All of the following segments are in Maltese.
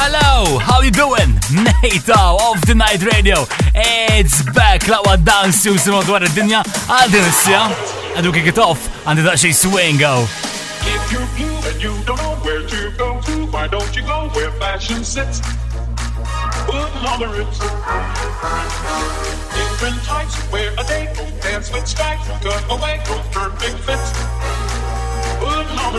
Hello, how you doing? Nato oh, of the Night Radio. It's back lawa dance u simu dwar id-dinja għal din kick it off If you blue and you don't know where to go to, why don't you go where fashion sits? Put on the rips. Different types wear a day, dance with stripes, cut away, perfect Put on the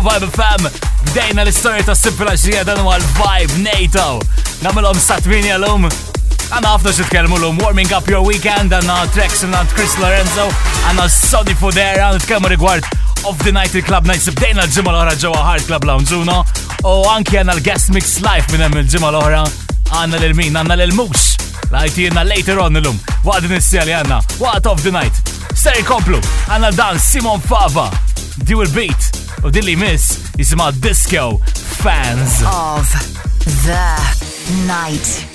fu Vibe FM. Dejna l-istorja ta' Simfilaxija dan u vibe NATO. Namilhom satmini l-lum. Għanna għafna xit kelmu l um warming up your weekend, għanna tracks għanna Chris Lorenzo, għanna Sonny Fodera, għanna t-kelmu rigward of the night il-club nights bdejna l-ġimma l ohra ġewa Hard Club Lounge Uno u anki għanna l-guest mix live Minem l ġimma l ohra għanna l-min għanna l-mux Lajti lajtina later on l um waqt nissija li għanna waqt of the night Seri komplu għanna dan Simon Fava Dual beat u din Miss is jisima Disco Fans of the Night.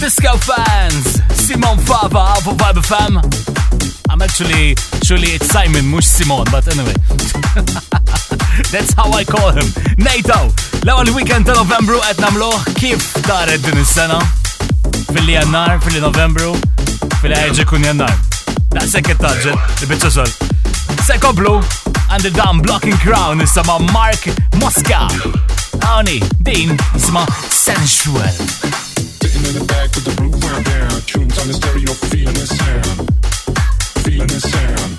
Disco fans, Simon Fava of Vibe Fam. I'm actually, truly it's Simon, Mush Simon, but anyway. That's how I call him. NATO, l-ewwel weekend ta' Novembru qed nagħmluh kif daret din sena Fil-li Jannar, fil-li Novembru, fil-li ħeġi kun Jannar. Da' sekket taġġet, il-bicċa xol. Sekko blu, għandi Blocking Crown issa ma' Mark Mosca. Dean, din isma' Sensual. back with the groove round down. Tunes on the stereo, feeling the sound. Feeling the sound.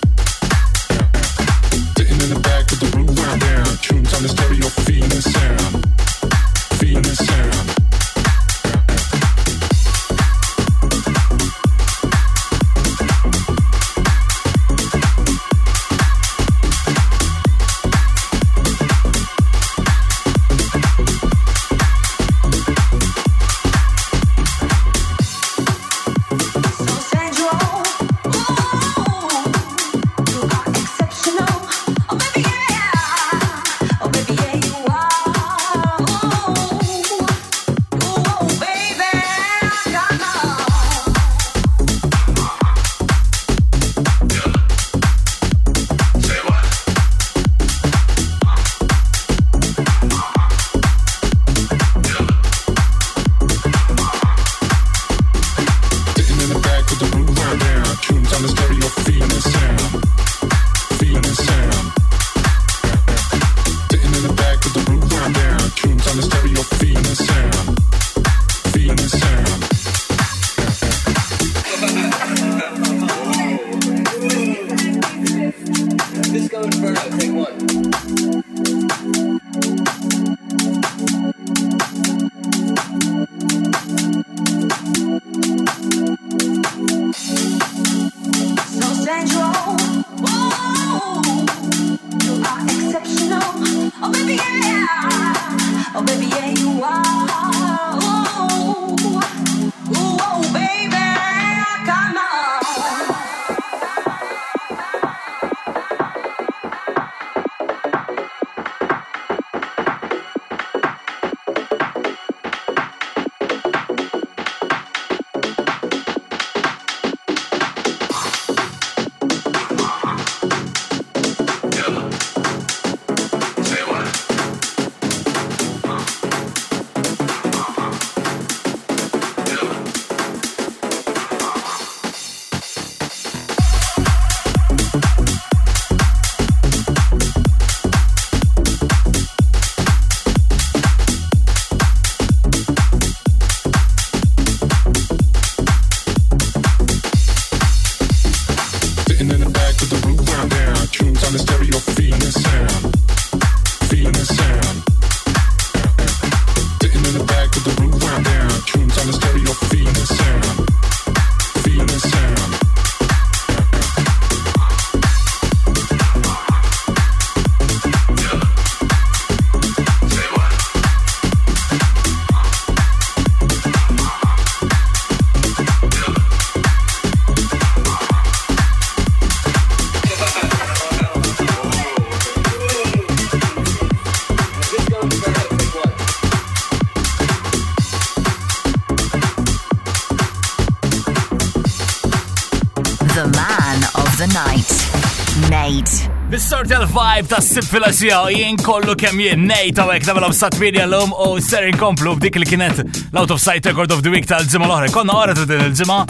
sort of vibe ta' sib filasija jien kollu kem jien nejt għawek ta' mela b'sat video l-lum u ser inkomplu b'dik li kienet l-out of sight record of the week tal-ġimma l-ohra. Konna għara ta' din il-ġimma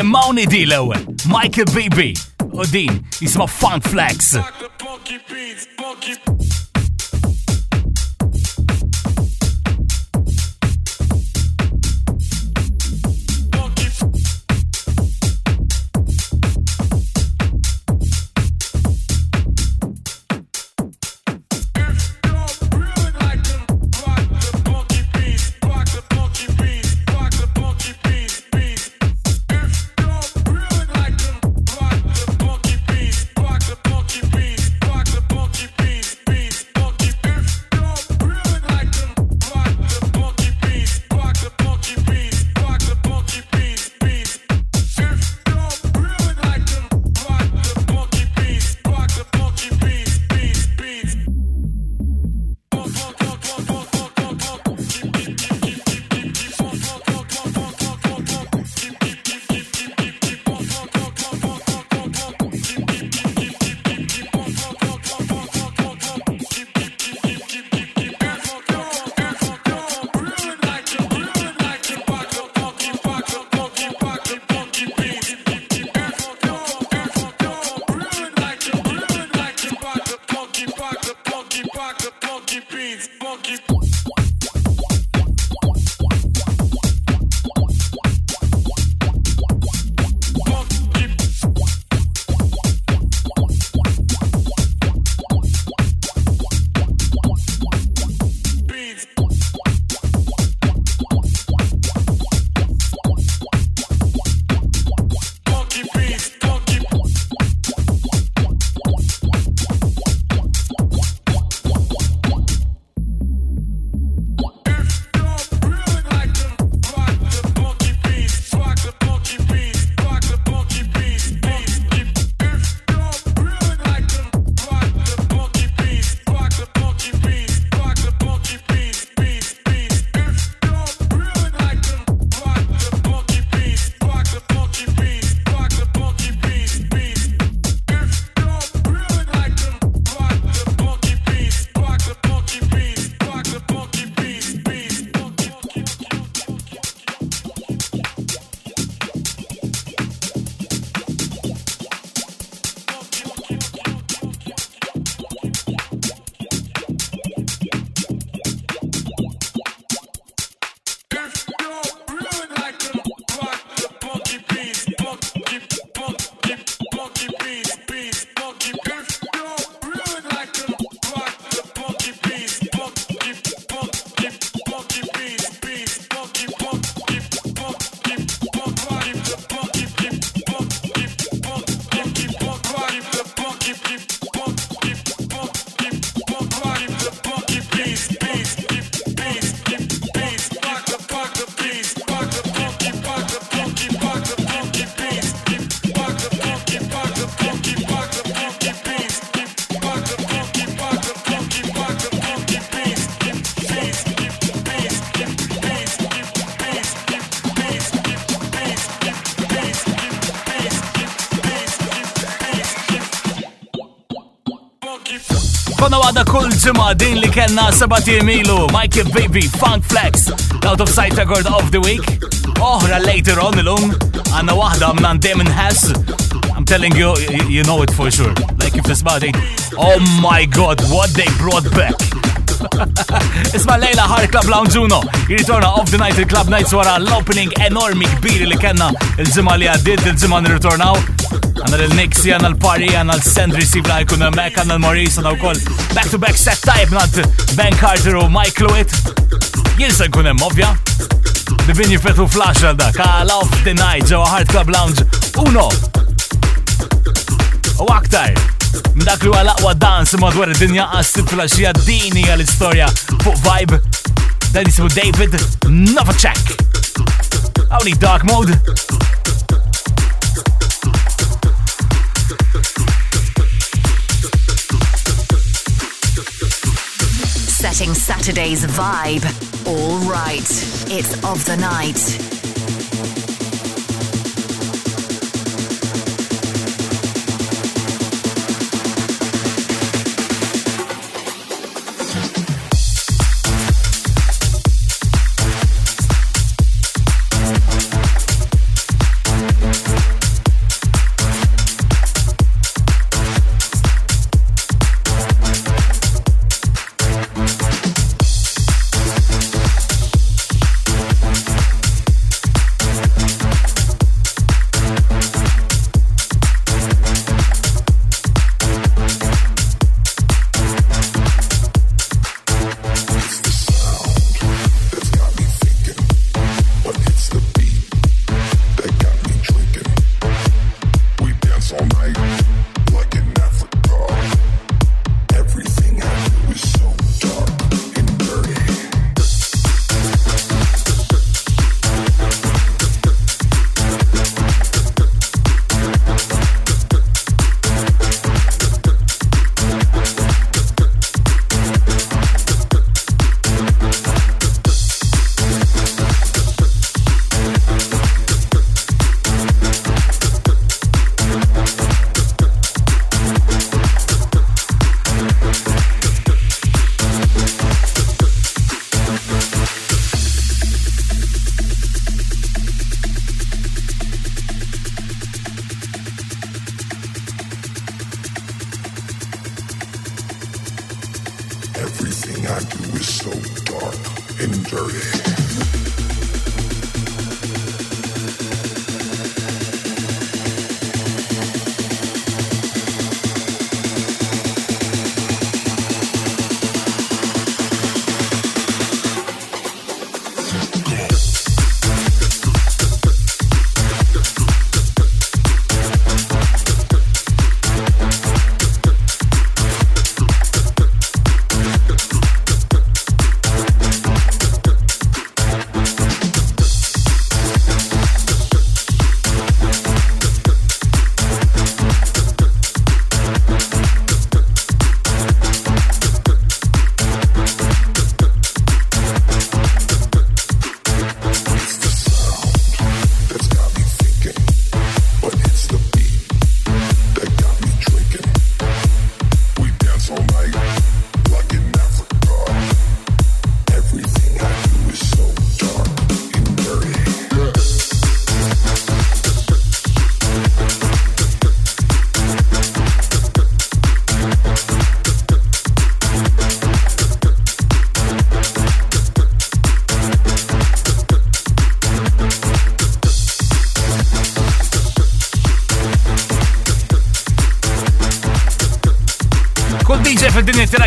imma di l-ewel, Michael BB u din jisma Funk Flex. il din li kellna sabati milu Mikey Baby Funk Flex Out of Sight Record of the Week Oħra later on il Għanna wahda mnan Damon Hess I'm telling you, you know it for sure Like if this body eh? Oh my god, what they brought back Isma Leila Hard Club Lounge Uno. Jirritorna off the night il-Club Nights wara l-opening enormi kbir li kena il-ġimma li għaddit il-ġimma nirritornaw. Għanna l-Nixi, għanna l-Pari, għanna l-Sendri Sibla, l mek, għanna l-Maurice, għanna l koll. Back-to-back set type nad Ben Carter u Mike Lewitt. Jirsa jkun hemm ovvja. Divinju fetu flash għal dak, għal off the night ġewa Hard Club Lounge Uno. U aktar. Mdaklu għal aqwa dans madwar id-dinja għas-sitla xija dini għal-istorja fuq vibe dan jisimu David Novacek. Għawni Dark Mode. Setting Saturday's vibe. All right, it's of the night.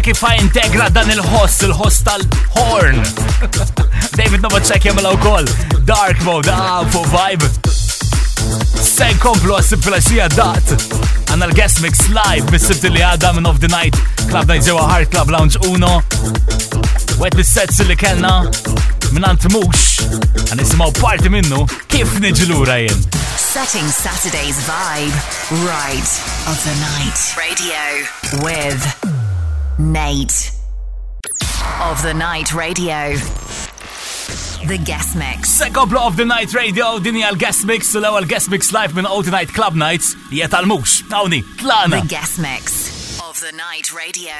kif integra dan il host il host tal-horn. David Novacek jemmela u kol. Dark mode, ah, fu vibe. Sen komplu għasib fil-axija dat. Għanna l-guest mix live, mis li għadda minn of the night. Club Night Zewa Heart Club Lounge Uno. Wet bis-sets li kellna minant mux għan nisimaw parti minnu kif nġilura jen. Setting Saturday's vibe right of the night radio with Nate. Of the Night Radio. The Guest Mix. Second block of the Night Radio, din Gas guest Mix, l-ewwel Guest Mix live minn Old Night Club Nights, jiet tal-mux. Hawnni, tlana. The Guest Mix of the Night Radio.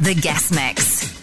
The Guest Mix.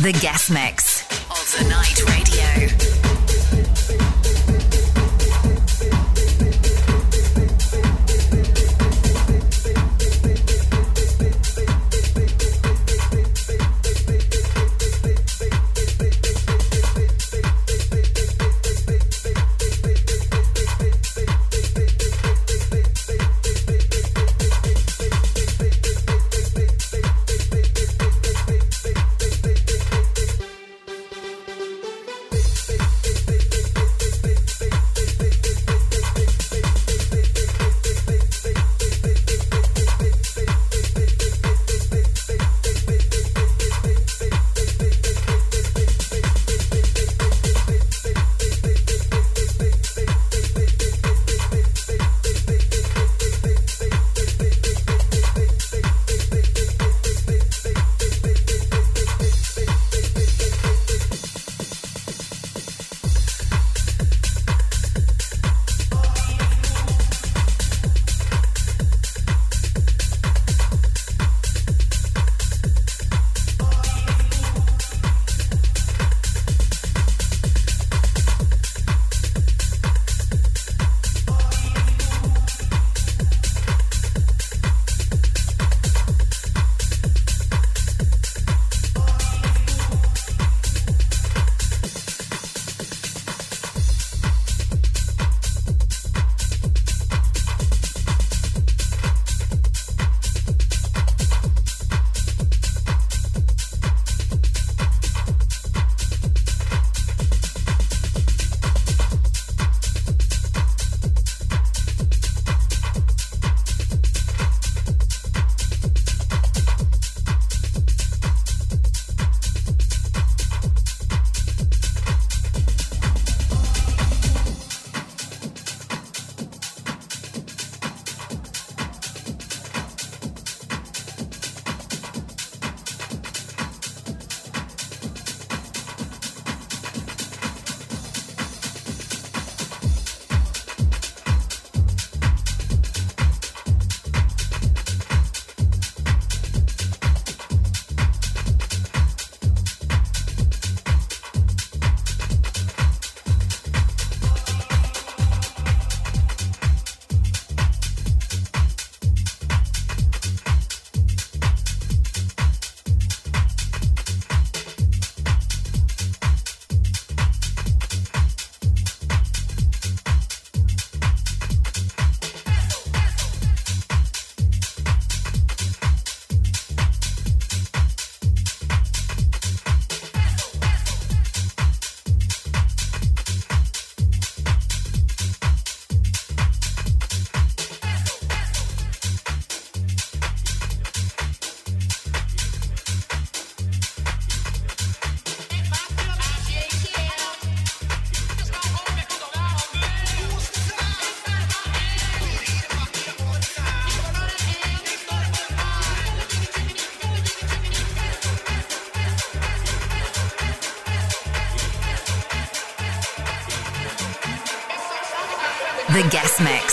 The Guest Mix. guest mix.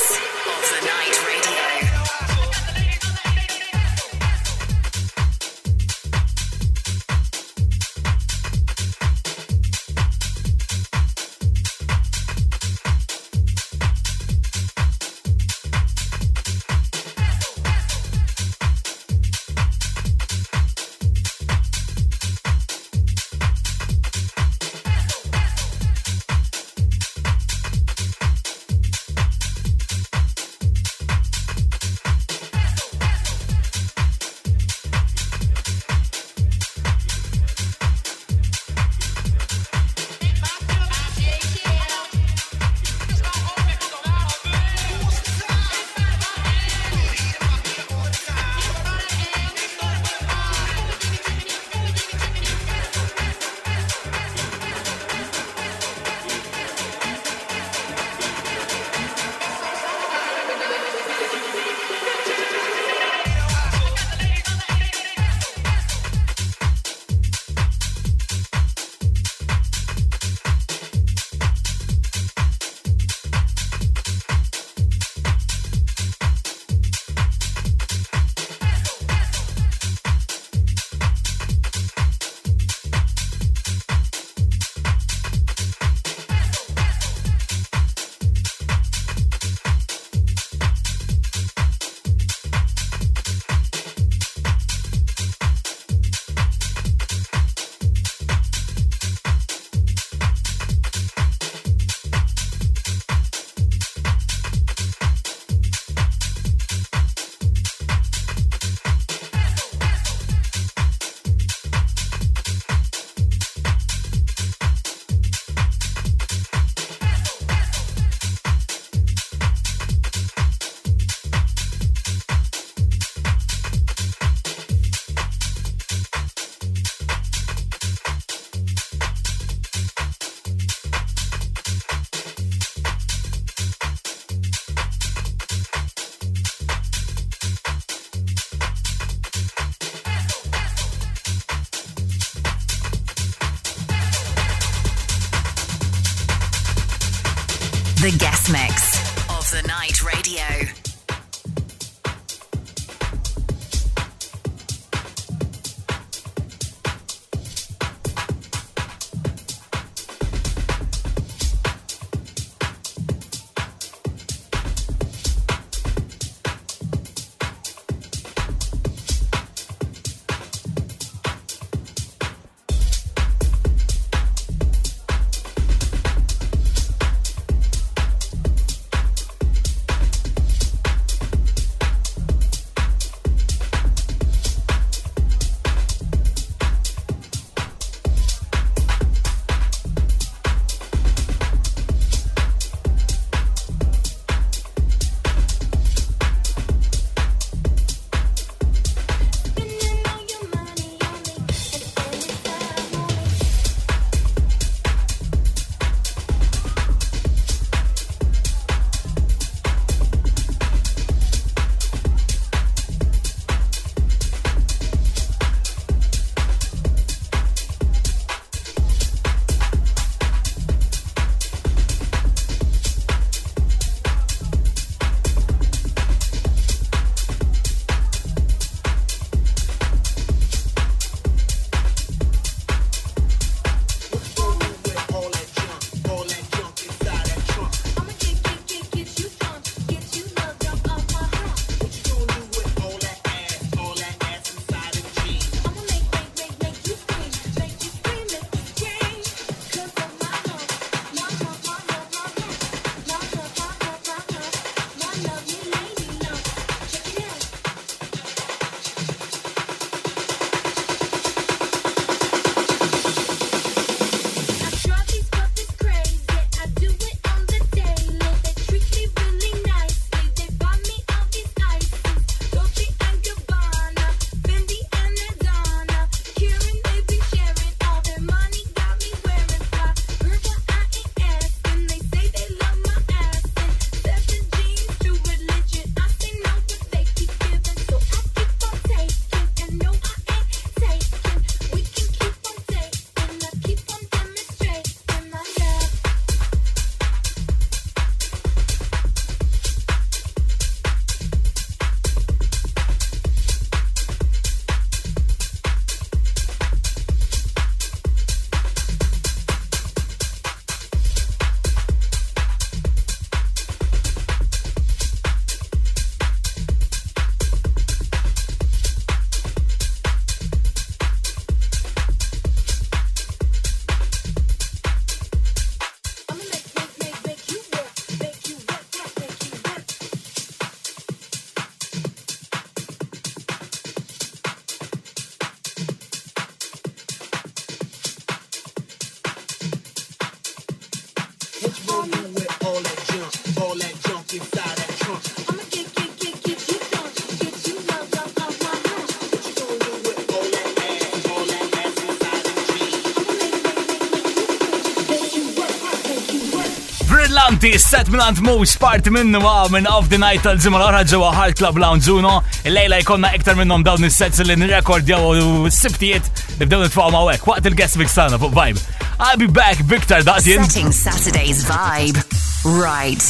inti s-set milant mux part minnu għaw minn Of the Night tal-ġimma l-ħra ġewa Heart Club Lounge Uno. Il-lejla jkonna iktar minnom dawn is-sets li nirrekordjaw u s-sibtijiet nibdew nitfaw ma' wek waqt il-guest mix tagħna fuq Vibe. I'll be back, Victor Dazin. Setting Saturday's Vibe. Right.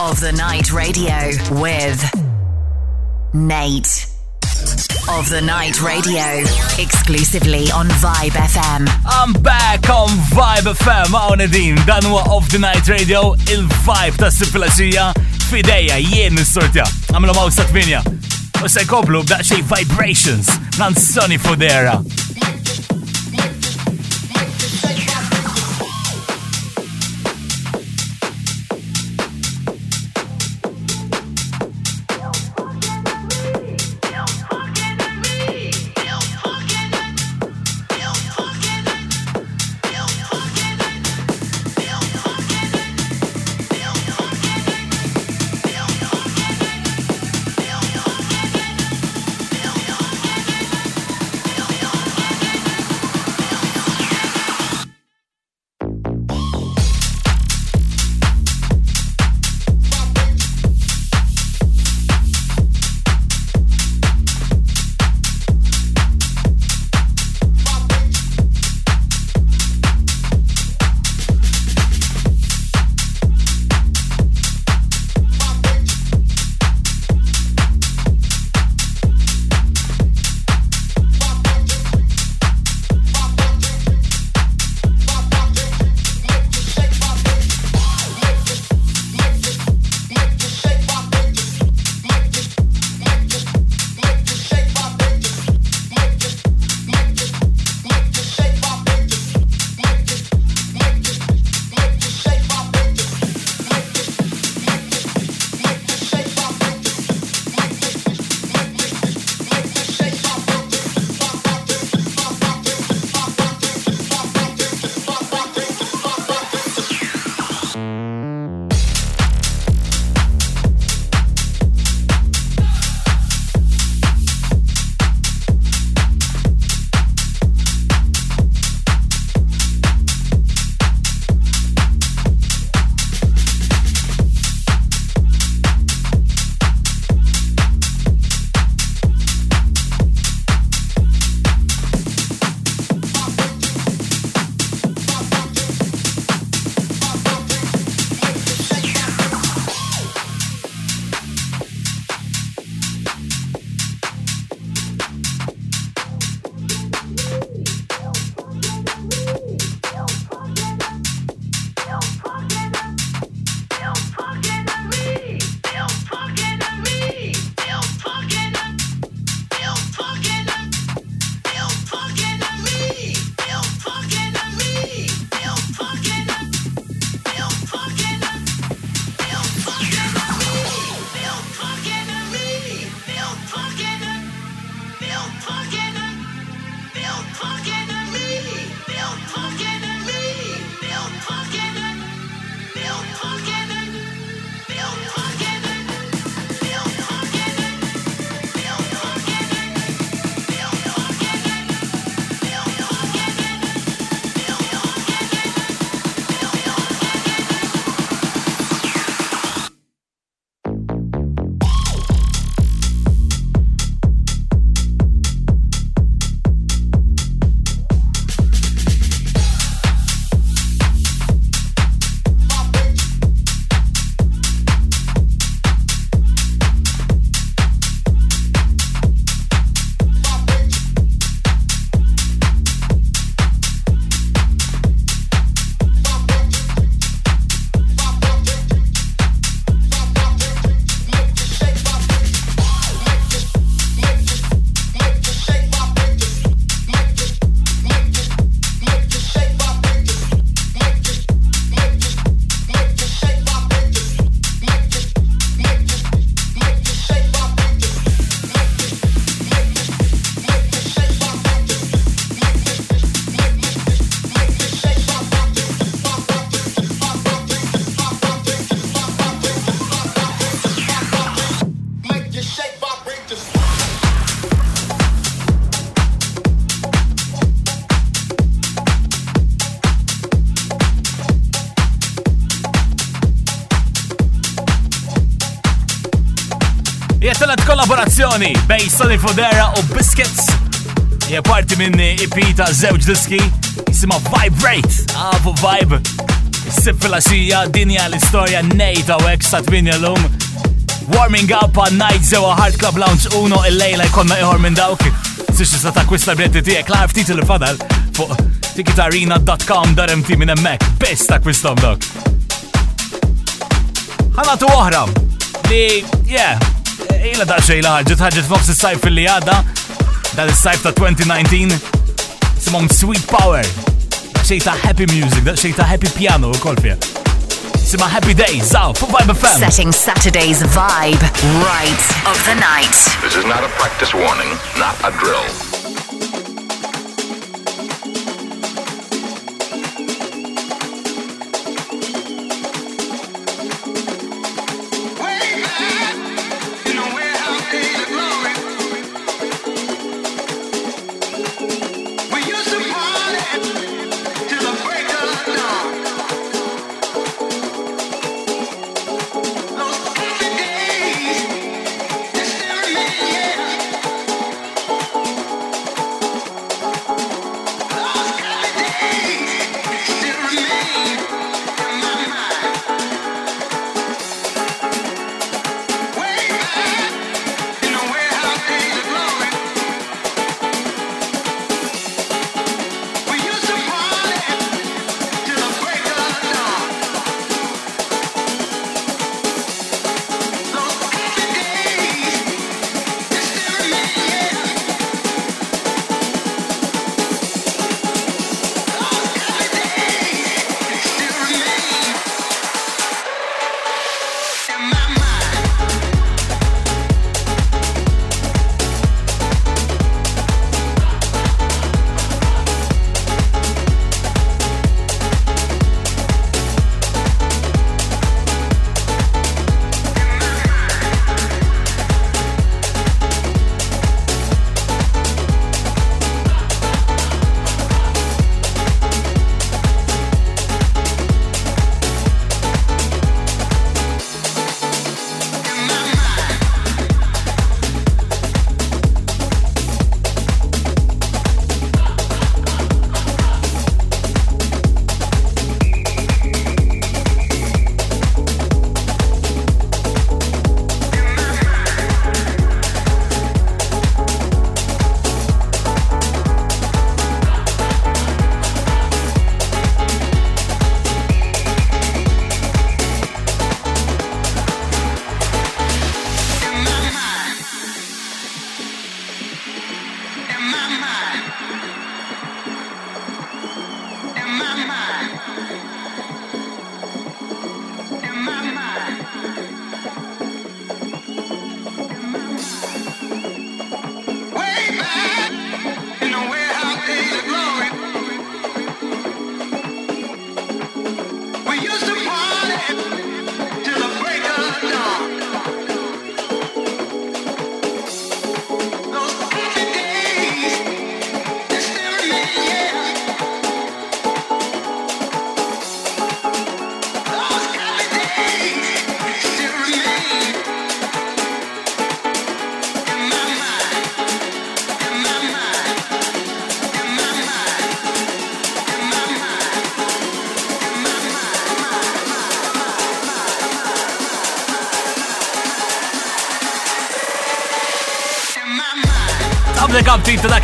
Of the Night Radio with Nate. of the Night Radio, exclusively on Vibe FM. I'm back on Vibe FM, għawna din, dan huwa of the Night Radio, il-vibe ta' sifilasija, fideja, jien nissortja, għamlu mawsa 8, u se koplu b'daqxej vibrations, nan Sonny Fodera. Sony bej Sony Fodera u Biscuits. Ja parti minn EP ta' zewġ diski jisimha Vibrate. Avu Vibe. Sib fil-axija dinja l istoria nejta u sa tminja l-lum. Warming up għan night zewa Hard Club Lounge Uno il-lejla jkonna iħor minn dawk. Six sa ta' kwista bretti tija klar ftit il-fadal fuq tikitarina.com daremti minn emmek. Bess ta' kwistom dawk. Ħanatu oħra li, yeah, ila da xejla ħarġet ħarġet f'nofs sajf li sajf ta' 2019 Sweet Power. Xej ta' happy music, xej ta' happy piano wkoll fiha. Sima Happy day, Vibe FM. Setting Saturday's vibe right of the night. This is not a practice warning, not a drill.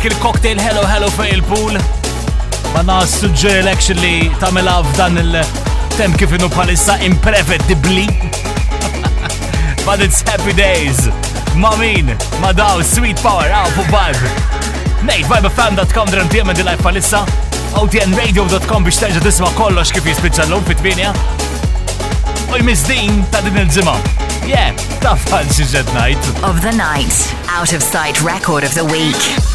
dak il-cocktail Hello Hello fej il-pool. Ma nas l suġġerilek li tamela f'dan il-tem kif inu palissa imprevedibli. But it's happy days. Ma min, ma daw, sweet power, għaw fu vibe. Mate, vibefam.com dram tijem di live palissa. OTNradio.com biex terġa tisma kollox kif jispicċa l-lum fit-tminja. U jmizdin ta' din il ġima Yeah, ta' fan xi night. Of the night, out of sight record of the week.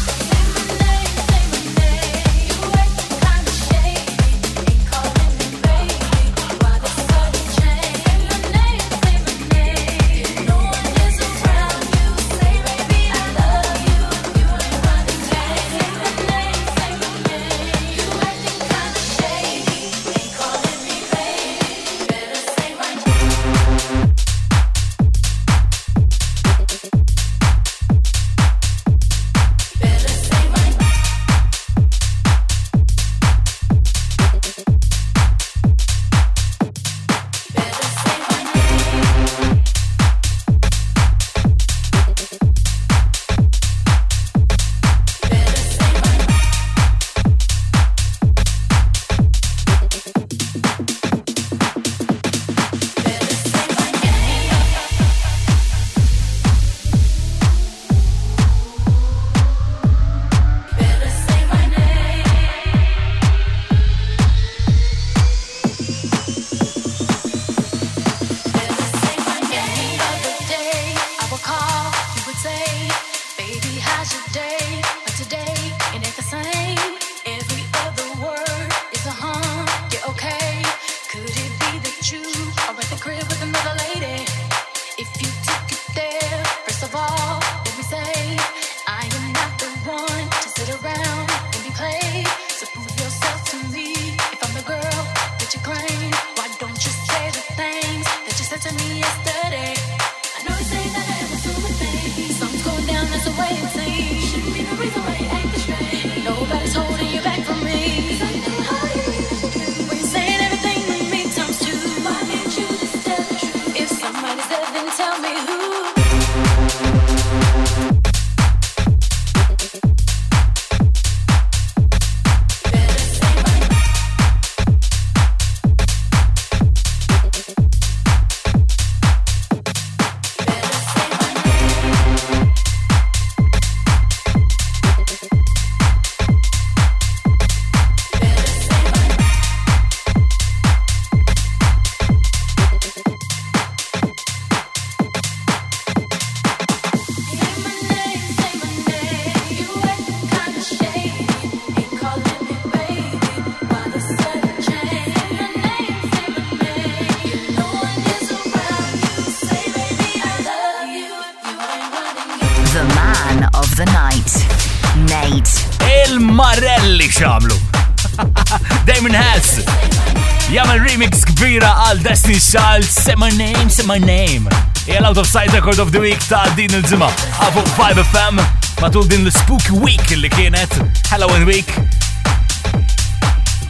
official Say My Name, Say My Name. Hija out of Sight Record of the Week ta' din il-ġimgħa. Abu 5 FM matul din l-Spooky Week li kienet Halloween Week.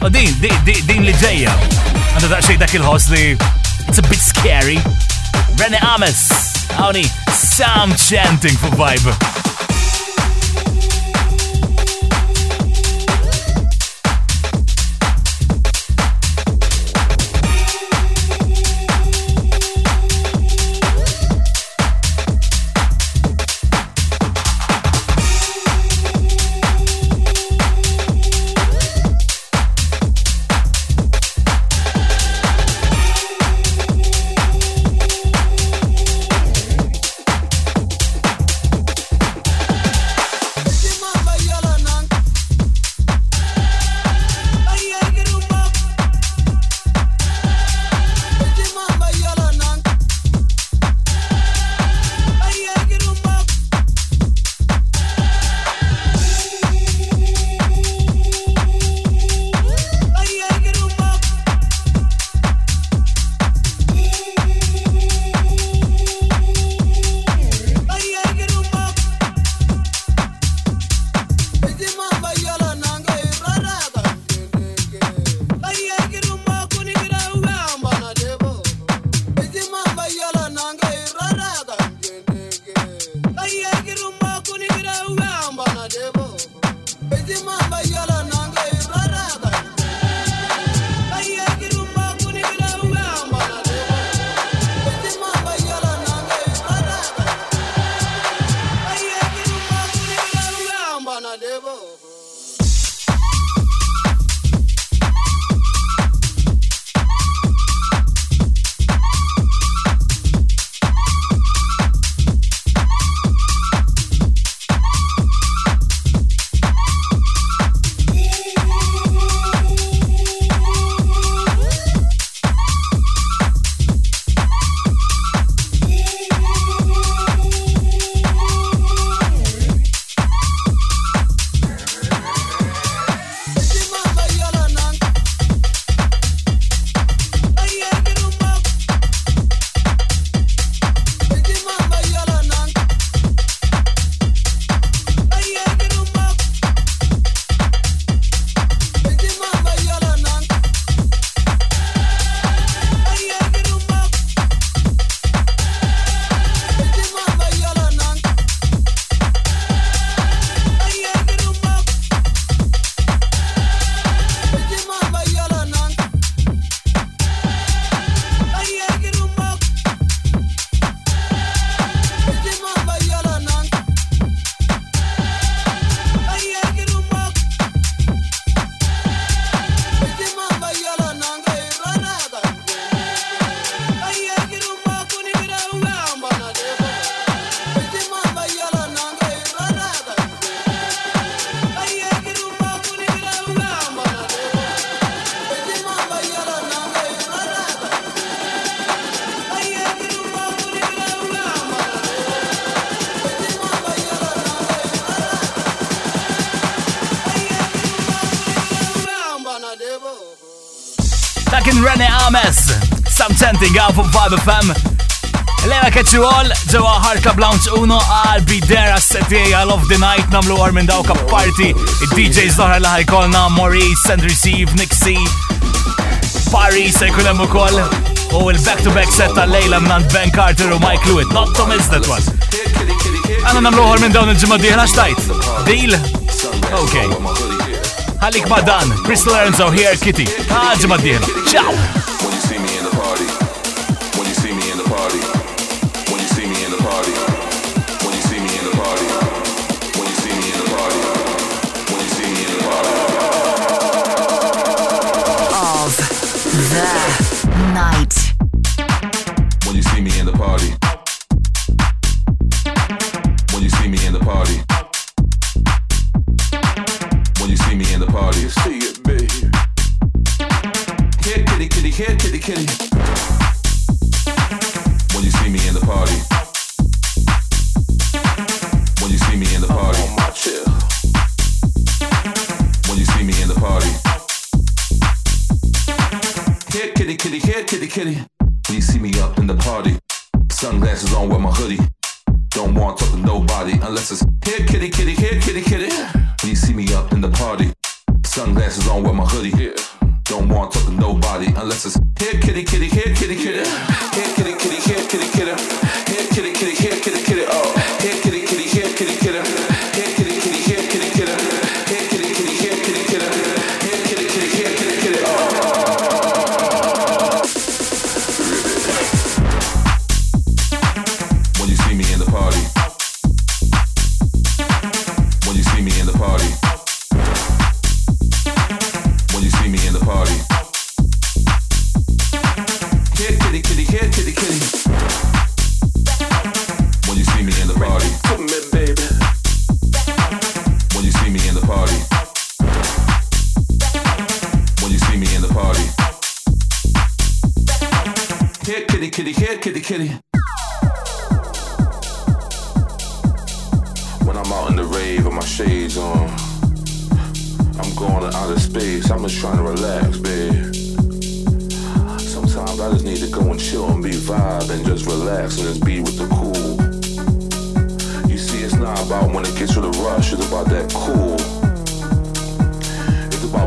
U din, din, din li ġejja. Għandu ta' xejn dak il-ħoss li it's a bit scary. Rene Ames, għawni, Sam Chanting for Vibe. Standing Up on 5FM. Lena Ketchu All, ġewa I'll be there as għal day, I Love the Night namlu għar minn dawka party. Il-DJs doħra laħi kolna Maurice, Send Receive, Nick C. Paris, sekunem u koll. U il-back to back set tal-lejla mnant Ben Carter u Mike Lewitt. Not to miss that one. Għana namlu għar minn dawn il-ġimma diħna xtajt. Deal? Okay. Halik madan, Chris Lorenzo here, Kitty. Għadġimma ah, diħna. Ciao!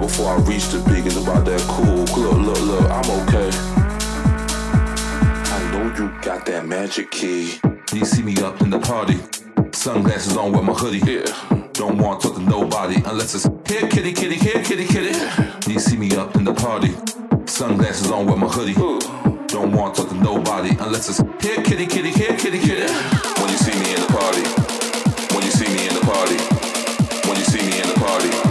before I reach the big is about that cool. Look, look, look, I'm okay. I know you got that magic key. You see me up in the party. Sunglasses on with my hoodie. Yeah. Don't want to talk to nobody unless it's here, kitty, kitty, here, kitty, kitty. You see me up in the party. Sunglasses on with my hoodie. Don't want to talk to nobody unless it's here, kitty, kitty, here, kitty, kitty. When you see me in the party. When you see me in the party. When you see me in the party.